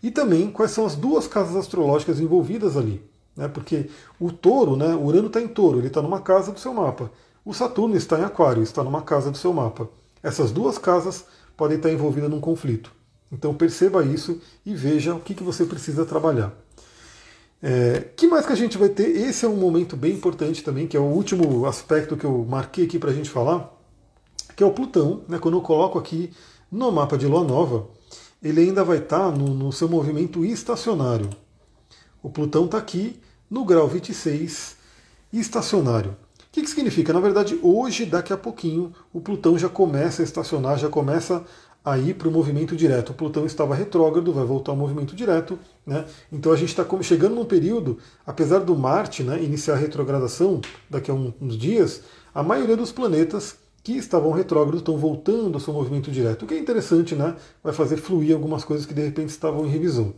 E também quais são as duas casas astrológicas envolvidas ali. Né? Porque o touro, né, o Urano está em touro, ele está numa casa do seu mapa. O Saturno está em aquário, está numa casa do seu mapa. Essas duas casas podem estar envolvidas num conflito. Então perceba isso e veja o que, que você precisa trabalhar. É, que mais que a gente vai ter? Esse é um momento bem importante também, que é o último aspecto que eu marquei aqui para a gente falar que é o Plutão. Né? Quando eu coloco aqui no mapa de Lua Nova, ele ainda vai estar tá no, no seu movimento estacionário. O Plutão está aqui no grau 26, estacionário. O que, que significa? Na verdade, hoje, daqui a pouquinho, o Plutão já começa a estacionar, já começa a ir para o movimento direto. O Plutão estava retrógrado, vai voltar ao movimento direto. Né? Então a gente está chegando num período, apesar do Marte né, iniciar a retrogradação daqui a uns dias, a maioria dos planetas que estavam retrógrados estão voltando ao seu movimento direto, o que é interessante, né? Vai fazer fluir algumas coisas que de repente estavam em revisão.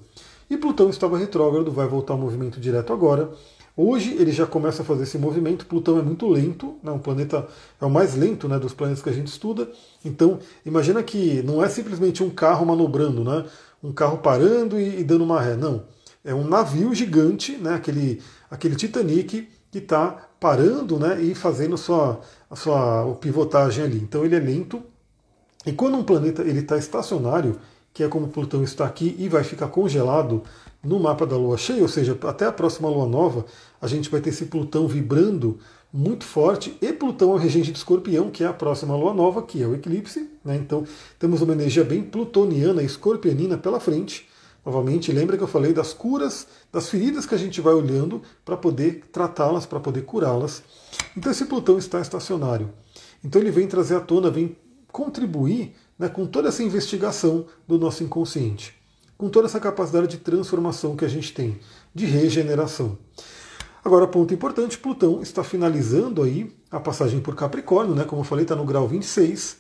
E Plutão estava retrógrado, vai voltar ao movimento direto agora. Hoje ele já começa a fazer esse movimento. Plutão é muito lento, né? um planeta é o mais lento né, dos planetas que a gente estuda. Então, imagina que não é simplesmente um carro manobrando, né? um carro parando e, e dando uma ré. Não. É um navio gigante, né? aquele, aquele Titanic, que está parando né, e fazendo sua, a sua pivotagem ali. Então ele é lento. E quando um planeta ele está estacionário, que é como Plutão está aqui e vai ficar congelado no mapa da lua cheia, ou seja, até a próxima lua nova, a gente vai ter esse Plutão vibrando muito forte, e Plutão é o regente de escorpião, que é a próxima lua nova, que é o eclipse. Né? Então temos uma energia bem plutoniana, escorpionina pela frente. Novamente, lembra que eu falei das curas, das feridas que a gente vai olhando para poder tratá-las, para poder curá-las. Então esse Plutão está estacionário. Então ele vem trazer à tona, vem contribuir né, com toda essa investigação do nosso inconsciente, com toda essa capacidade de transformação que a gente tem, de regeneração. Agora, ponto importante, Plutão está finalizando aí a passagem por Capricórnio, né? Como eu falei, está no grau 26.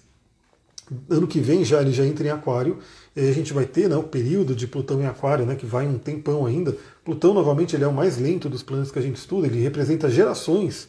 Ano que vem já ele já entra em Aquário. E a gente vai ter né, o período de Plutão em Aquário, né, que vai um tempão ainda. Plutão, novamente, ele é o mais lento dos planetas que a gente estuda, ele representa gerações,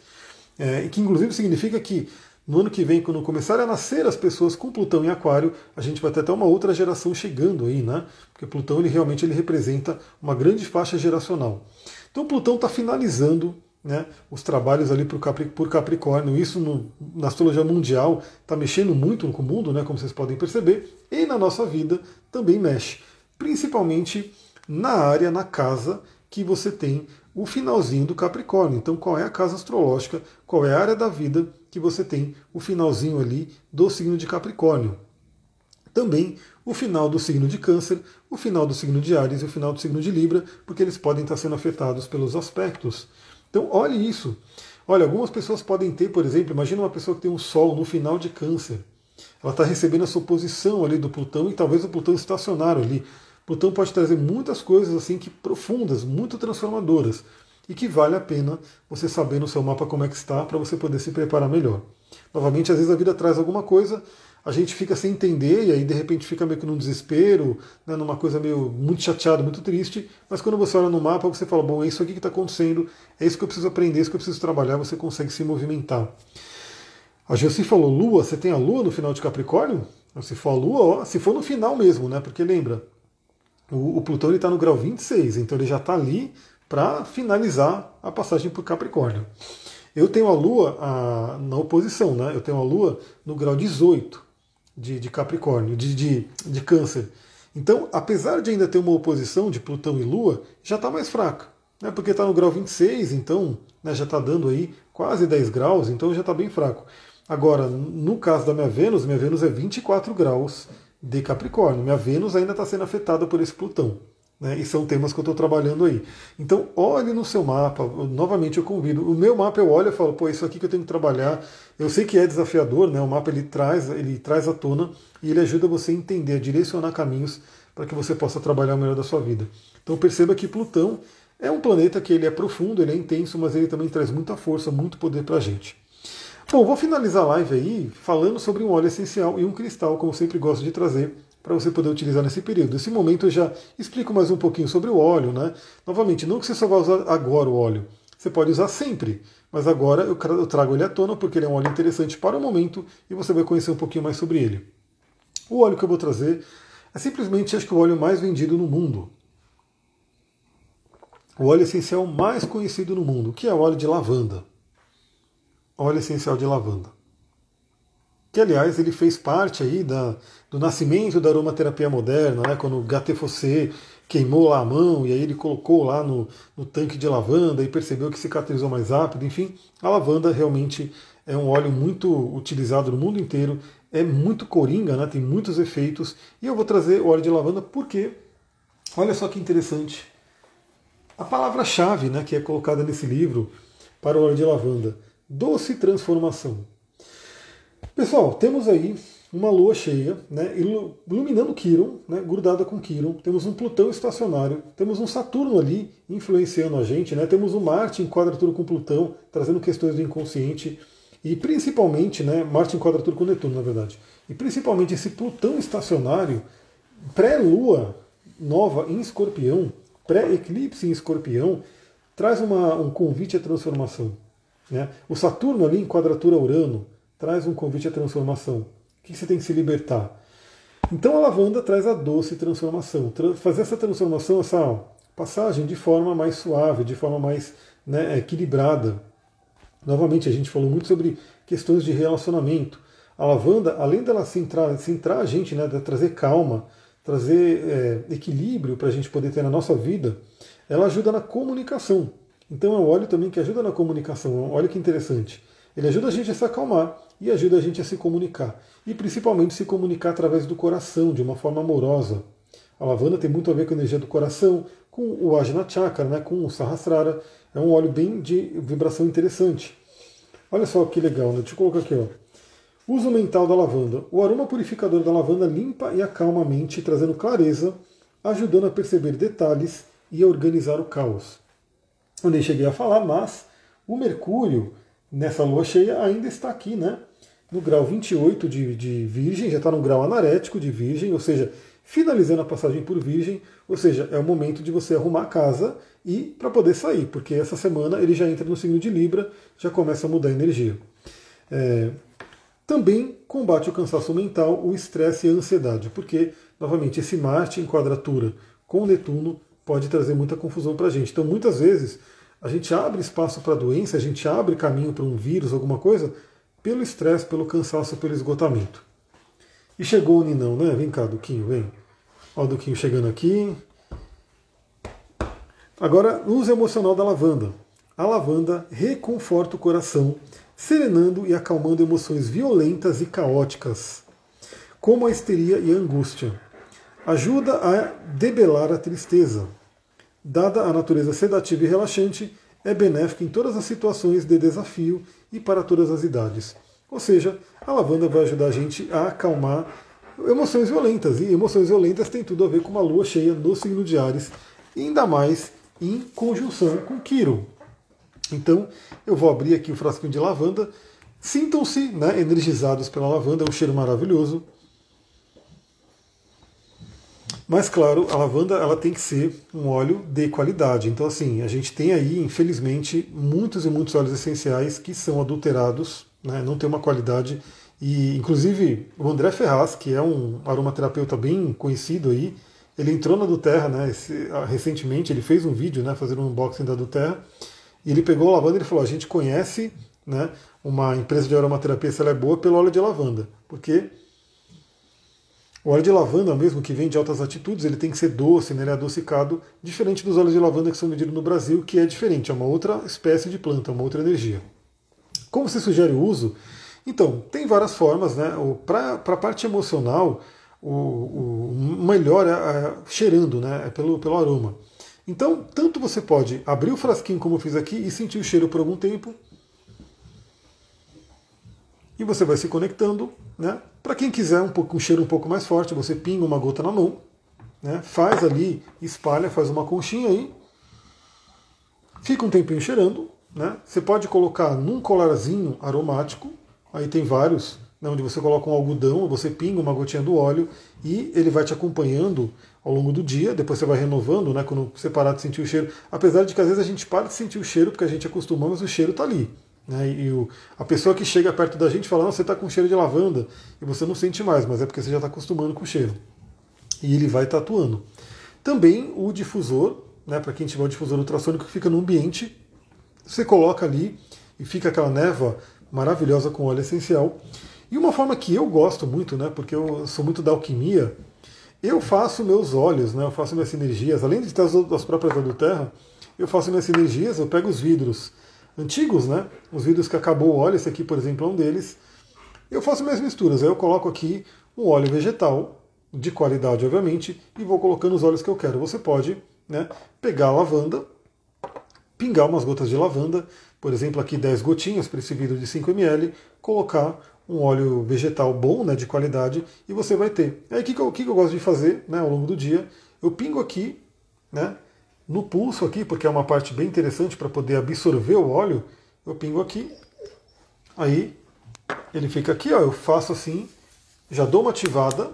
é, que inclusive significa que no ano que vem, quando começarem a nascer as pessoas com Plutão em Aquário, a gente vai ter até uma outra geração chegando aí, né? Porque Plutão ele realmente ele representa uma grande faixa geracional. Então Plutão está finalizando né, os trabalhos ali por, Capricórnio. Isso no, na astrologia mundial está mexendo muito com o mundo, né, como vocês podem perceber, e na nossa vida também mexe, principalmente na área, na casa que você tem o finalzinho do Capricórnio. Então, qual é a casa astrológica, qual é a área da vida que você tem o finalzinho ali do signo de Capricórnio? Também o final do signo de Câncer, o final do signo de Ares e o final do signo de Libra, porque eles podem estar sendo afetados pelos aspectos. Então, olhe isso. Olha, algumas pessoas podem ter, por exemplo, imagina uma pessoa que tem um Sol no final de Câncer. Ela está recebendo essa oposição ali do Plutão e talvez o Plutão estacionário ali. Plutão pode trazer muitas coisas assim que profundas, muito transformadoras e que vale a pena você saber no seu mapa como é que está para você poder se preparar melhor. Novamente, às vezes a vida traz alguma coisa a gente fica sem entender e aí de repente fica meio que num desespero, né, numa coisa meio muito chateado, muito triste. Mas quando você olha no mapa, você fala: bom, é isso aqui que está acontecendo, é isso que eu preciso aprender, é isso que eu preciso trabalhar, você consegue se movimentar. A Josi falou: Lua, você tem a Lua no final de Capricórnio? Se for a Lua, ó, se for no final mesmo, né? Porque lembra, o, Plutão está no grau 26, então ele já está ali para finalizar a passagem por Capricórnio. Eu tenho a Lua a, na oposição, né? Eu tenho a Lua no grau 18 de, de Capricórnio, de, de, de Câncer. Então, apesar de ainda ter uma oposição de Plutão e Lua, já está mais fraca. Né, porque está no grau 26, então né, já está dando aí quase 10 graus, então já está bem fraco. Agora, no caso da minha Vênus, minha Vênus é 24 graus de Capricórnio. Minha Vênus ainda está sendo afetada por esse Plutão. Né, e são temas que eu estou trabalhando aí. Então, olhe no seu mapa. Novamente, eu convido. O meu mapa eu olho e falo, pô, isso aqui que eu tenho que trabalhar. Eu sei que é desafiador, né? O mapa ele traz, ele traz à tona e ele ajuda você a entender, a direcionar caminhos para que você possa trabalhar o melhor da sua vida. Então, perceba que Plutão é um planeta que ele é profundo, ele é intenso, mas ele também traz muita força, muito poder para a gente. Bom, vou finalizar a live aí falando sobre um óleo essencial e um cristal, como sempre gosto de trazer, para você poder utilizar nesse período. Nesse momento eu já explico mais um pouquinho sobre o óleo, né? Novamente, não que você só vai usar agora o óleo, você pode usar sempre, mas agora eu trago ele à tona porque ele é um óleo interessante para o momento e você vai conhecer um pouquinho mais sobre ele. O óleo que eu vou trazer é simplesmente acho que o óleo mais vendido no mundo. O óleo essencial mais conhecido no mundo, que é o óleo de lavanda. Óleo essencial de lavanda. Que aliás ele fez parte aí da, do nascimento da aromaterapia moderna, né, quando o Gattefossé queimou lá a mão e aí ele colocou lá no, no tanque de lavanda e percebeu que cicatrizou mais rápido. Enfim, a lavanda realmente é um óleo muito utilizado no mundo inteiro, é muito coringa, né, tem muitos efeitos. E eu vou trazer o óleo de lavanda porque, olha só que interessante, a palavra-chave né, que é colocada nesse livro para o óleo de lavanda, doce transformação. Pessoal, temos aí uma lua cheia, né, iluminando Quiron, né, grudada com Quiron. Temos um Plutão estacionário, temos um Saturno ali influenciando a gente, né, temos um Marte em quadratura com Plutão, trazendo questões do inconsciente. E principalmente, né, Marte em quadratura com Netuno, na verdade. E principalmente esse Plutão estacionário, pré-lua nova em escorpião, pré-eclipse em escorpião, traz uma, um convite à transformação. Né? O Saturno ali em quadratura Urano, traz um convite à transformação. O que você tem que se libertar? Então a lavanda traz a doce transformação. Fazer essa transformação, essa passagem de forma mais suave, de forma mais né, equilibrada. Novamente, a gente falou muito sobre questões de relacionamento. A lavanda, além dela centrar, centrar a gente, né, de trazer calma, trazer é, equilíbrio para a gente poder ter na nossa vida, ela ajuda na comunicação. Então é um óleo também que ajuda na comunicação. Olha que interessante. Ele ajuda a gente a se acalmar e ajuda a gente a se comunicar. E principalmente se comunicar através do coração, de uma forma amorosa. A lavanda tem muito a ver com a energia do coração, com o Ajna Chakra, né, com o Sahasrara. É um óleo bem de vibração interessante. Olha só que legal, né? Deixa eu colocar aqui, ó. Uso mental da lavanda. O aroma purificador da lavanda limpa e acalma a mente, trazendo clareza, ajudando a perceber detalhes e a organizar o caos. Eu nem cheguei a falar, mas o Mercúrio, nessa lua cheia, ainda está aqui, né? No grau 28 de, de Virgem, já está no grau anarético de Virgem, ou seja, finalizando a passagem por Virgem, ou seja, é o momento de você arrumar a casa e para poder sair, porque essa semana ele já entra no signo de Libra, já começa a mudar a energia. É, também combate o cansaço mental, o estresse e a ansiedade, porque, novamente, esse Marte em quadratura com Netuno pode trazer muita confusão para a gente. Então, muitas vezes, a gente abre espaço para doença, a gente abre caminho para um vírus, alguma coisa, pelo estresse, pelo cansaço, pelo esgotamento. E chegou o Ninão, né? Vem cá, Duquinho, vem. Olha o Duquinho chegando aqui. Agora, uso emocional da lavanda. A lavanda reconforta o coração, serenando e acalmando emoções violentas e caóticas, como a histeria e a angústia. Ajuda a debelar a tristeza. Dada a natureza sedativa e relaxante, é benéfica em todas as situações de desafio e para todas as idades. Ou seja, a lavanda vai ajudar a gente a acalmar emoções violentas. E emoções violentas tem tudo a ver com uma lua cheia no signo de Ares, ainda mais em conjunção com Quiro. Então, eu vou abrir aqui o frasquinho de lavanda. Sintam-se né, energizados pela lavanda, é um cheiro maravilhoso. Mas claro, a lavanda ela tem que ser um óleo de qualidade. Então assim, a gente tem aí, infelizmente, muitos e muitos óleos essenciais que são adulterados, né, não tem uma qualidade. E inclusive o André Ferraz, que é um aromaterapeuta bem conhecido aí, ele entrou na Duterra, né, esse, recentemente, ele fez um vídeo, né, fazendo um unboxing da Duterra, e ele pegou a lavanda e falou: a gente conhece, né, uma empresa de aromaterapia se ela é boa pelo óleo de lavanda, porque o óleo de lavanda mesmo, que vem de altas atitudes, ele tem que ser doce, né? ele é adocicado, diferente dos óleos de lavanda que são vendidos no Brasil, que é diferente, é uma outra espécie de planta, uma outra energia. Como você sugere o uso? Então, tem várias formas, né? Para a parte emocional, o, o melhor é, é, cheirando, né? É pelo, pelo aroma. Então, tanto você pode abrir o frasquinho como eu fiz aqui e sentir o cheiro por algum tempo, e você vai se conectando. Né? Para quem quiser um, pouco, um cheiro um pouco mais forte, você pinga uma gota na mão, né? faz ali, espalha, faz uma conchinha aí, fica um tempinho cheirando. Né? Você pode colocar num colarzinho aromático, aí tem vários, né, onde você coloca um algodão, você pinga uma gotinha do óleo e ele vai te acompanhando ao longo do dia, depois você vai renovando, né, quando você parar de sentir o cheiro. Apesar de que às vezes a gente para de sentir o cheiro porque a gente acostuma, mas o cheiro está ali. Né? E o, a pessoa que chega perto da gente fala, você está com cheiro de lavanda, e você não sente mais, mas é porque você já está acostumando com o cheiro. E ele vai tatuando. Também o difusor, né, para quem tiver o difusor ultrassônico que fica no ambiente, você coloca ali e fica aquela névoa maravilhosa com óleo essencial. E uma forma que eu gosto muito, né, porque eu sou muito da alquimia, eu faço meus óleos, né, eu faço minhas sinergias, além de ter as, as próprias da Terra, eu faço minhas sinergias, eu pego os vidros antigos, né? Os vidros que acabou o óleo, esse aqui, por exemplo, é um deles. Eu faço minhas misturas. Aí eu coloco aqui um óleo vegetal, de qualidade, obviamente, e vou colocando os óleos que eu quero. Você pode né, pegar a lavanda, pingar umas gotas de lavanda, por exemplo, aqui 10 gotinhas para esse vidro de 5 ml, colocar um óleo vegetal bom, né, de qualidade, e você vai ter. Aí o que, que, eu, que, que eu gosto de fazer né, ao longo do dia? Eu pingo aqui, né, no pulso aqui, porque é uma parte bem interessante para poder absorver o óleo, eu pingo aqui, aí ele fica aqui, ó, eu faço assim, já dou uma ativada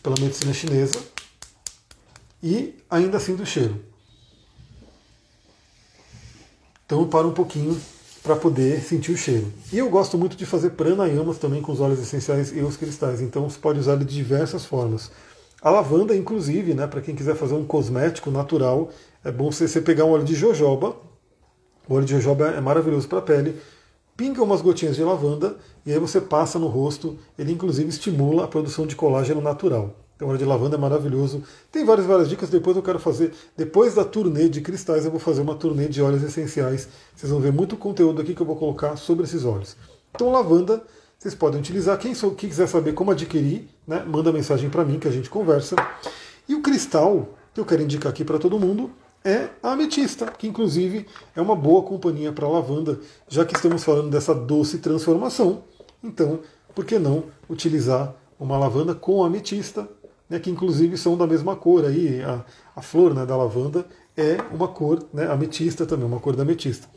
pela medicina chinesa e ainda assim do cheiro. Então eu paro um pouquinho para poder sentir o cheiro. E eu gosto muito de fazer pranayamas também com os óleos essenciais e os cristais, então você pode usar ele de diversas formas. A lavanda, inclusive, né, para quem quiser fazer um cosmético natural, é bom você, você pegar um óleo de jojoba. O óleo de jojoba é maravilhoso para a pele. Pinga umas gotinhas de lavanda e aí você passa no rosto. Ele, inclusive, estimula a produção de colágeno natural. Então, óleo de lavanda é maravilhoso. Tem várias, várias dicas. Depois eu quero fazer, depois da turnê de cristais, eu vou fazer uma turnê de óleos essenciais. Vocês vão ver muito conteúdo aqui que eu vou colocar sobre esses óleos. Então, lavanda, vocês podem utilizar. Quem, sou, quem quiser saber como adquirir, né, manda mensagem para mim que a gente conversa. E o cristal que eu quero indicar aqui para todo mundo é a ametista, que inclusive é uma boa companhia para lavanda, já que estamos falando dessa doce transformação. Então, por que não utilizar uma lavanda com ametista, né, que inclusive são da mesma cor aí, a, a flor né, da lavanda é uma cor né, ametista também, uma cor da ametista.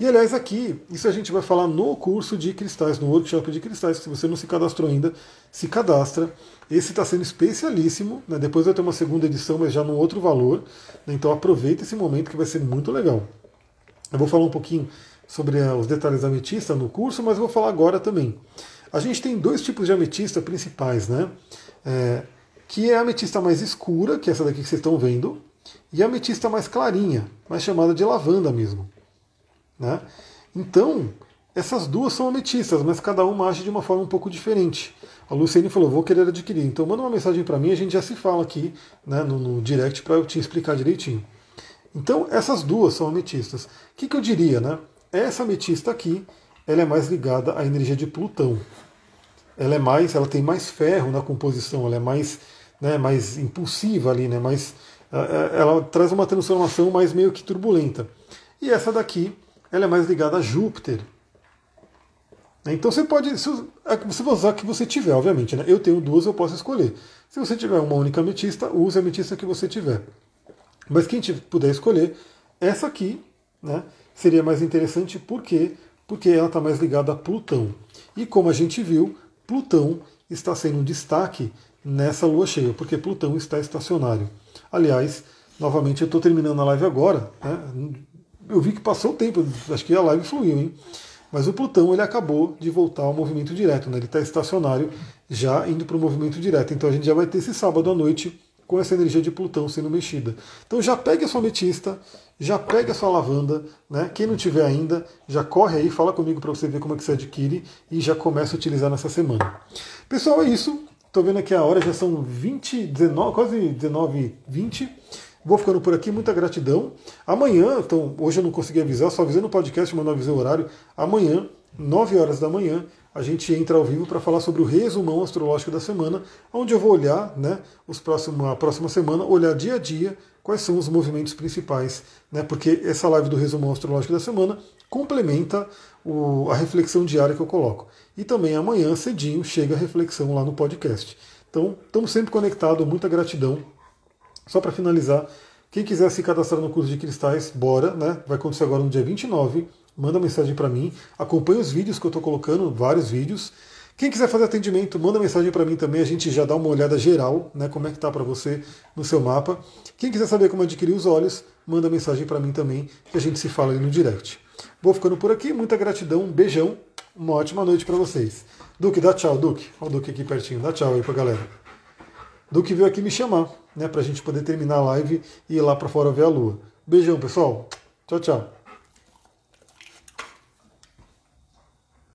E aliás, aqui, isso a gente vai falar no curso de cristais, no workshop de cristais. Se você não se cadastrou ainda, se cadastra. Esse está sendo especialíssimo. Né? Depois vai ter uma segunda edição, mas já num outro valor. Né? Então aproveita esse momento que vai ser muito legal. Eu vou falar um pouquinho sobre eh, os detalhes da ametista no curso, mas vou falar agora também. A gente tem dois tipos de ametista principais, né? É, que é a ametista mais escura, que é essa daqui que vocês estão vendo, e a ametista mais clarinha, mais chamada de lavanda mesmo. Né? Então, essas duas são ametistas, mas cada uma age de uma forma um pouco diferente. A Luciane falou, vou querer adquirir. Então manda uma mensagem para mim, a gente já se fala aqui né, no, no direct para eu te explicar direitinho. Então essas duas são ametistas. O que, que eu diria, né? Essa ametista aqui, ela é mais ligada à energia de Plutão. Ela é mais, ela tem mais ferro na composição, ela é mais, né, mais impulsiva ali, né? Mais, ela traz uma transformação mais meio que turbulenta. E essa daqui, ela é mais ligada a Júpiter. Então você pode, é você vai usar o que você tiver, obviamente. Né? Eu tenho duas, eu posso escolher. Se você tiver uma única ametista, use a ametista que você tiver. Mas quem puder escolher, essa aqui né, seria mais interessante, por quê? Porque ela está mais ligada a Plutão. E como a gente viu, Plutão está sendo um destaque nessa lua cheia, porque Plutão está estacionário. Aliás, novamente eu estou terminando a live agora, né? Eu vi que passou o tempo, acho que a live fluiu, hein? Mas o Plutão ele acabou de voltar ao movimento direto, né? ele está estacionário, já indo para o movimento direto. Então a gente já vai ter esse sábado à noite com essa energia de Plutão sendo mexida. Então já pegue a sua ametista, já pegue a sua lavanda, né? Quem não tiver ainda, já corre aí, fala comigo para você ver como é que você adquire e já começa a utilizar nessa semana. Pessoal, é isso. Estou vendo aqui a hora, já são 20, 19, quase 19, 20. Vou ficando por aqui, muita gratidão. Amanhã, então, hoje eu não consegui avisar, só avisei no podcast, mas não avisei o horário. Amanhã, 9 horas da manhã, a gente entra ao vivo para falar sobre o resumão astrológico da semana, onde eu vou olhar, né, os próximos, a próxima semana, olhar dia a dia quais são os movimentos principais, né, porque essa live do resumão astrológico da semana complementa o, a reflexão diária que eu coloco. E também amanhã, cedinho, chega a reflexão lá no podcast. Então, estamos sempre conectados, muita gratidão. Só para finalizar, quem quiser se cadastrar no curso de cristais, bora, né? Vai acontecer agora no dia 29. Manda mensagem para mim, acompanhe os vídeos que eu estou colocando, vários vídeos. Quem quiser fazer atendimento, manda mensagem para mim também, a gente já dá uma olhada geral, né, como é que tá para você no seu mapa. Quem quiser saber como adquirir os olhos, manda mensagem para mim também, que a gente se fala ali no direct. Vou ficando por aqui, muita gratidão, um beijão, uma ótima noite para vocês. Duque, dá tchau, Duque. Olha o Duque aqui pertinho, dá tchau aí pra galera. Duque veio aqui me chamar né, para a gente poder terminar a live e ir lá para fora ver a lua. Beijão, pessoal. Tchau, tchau.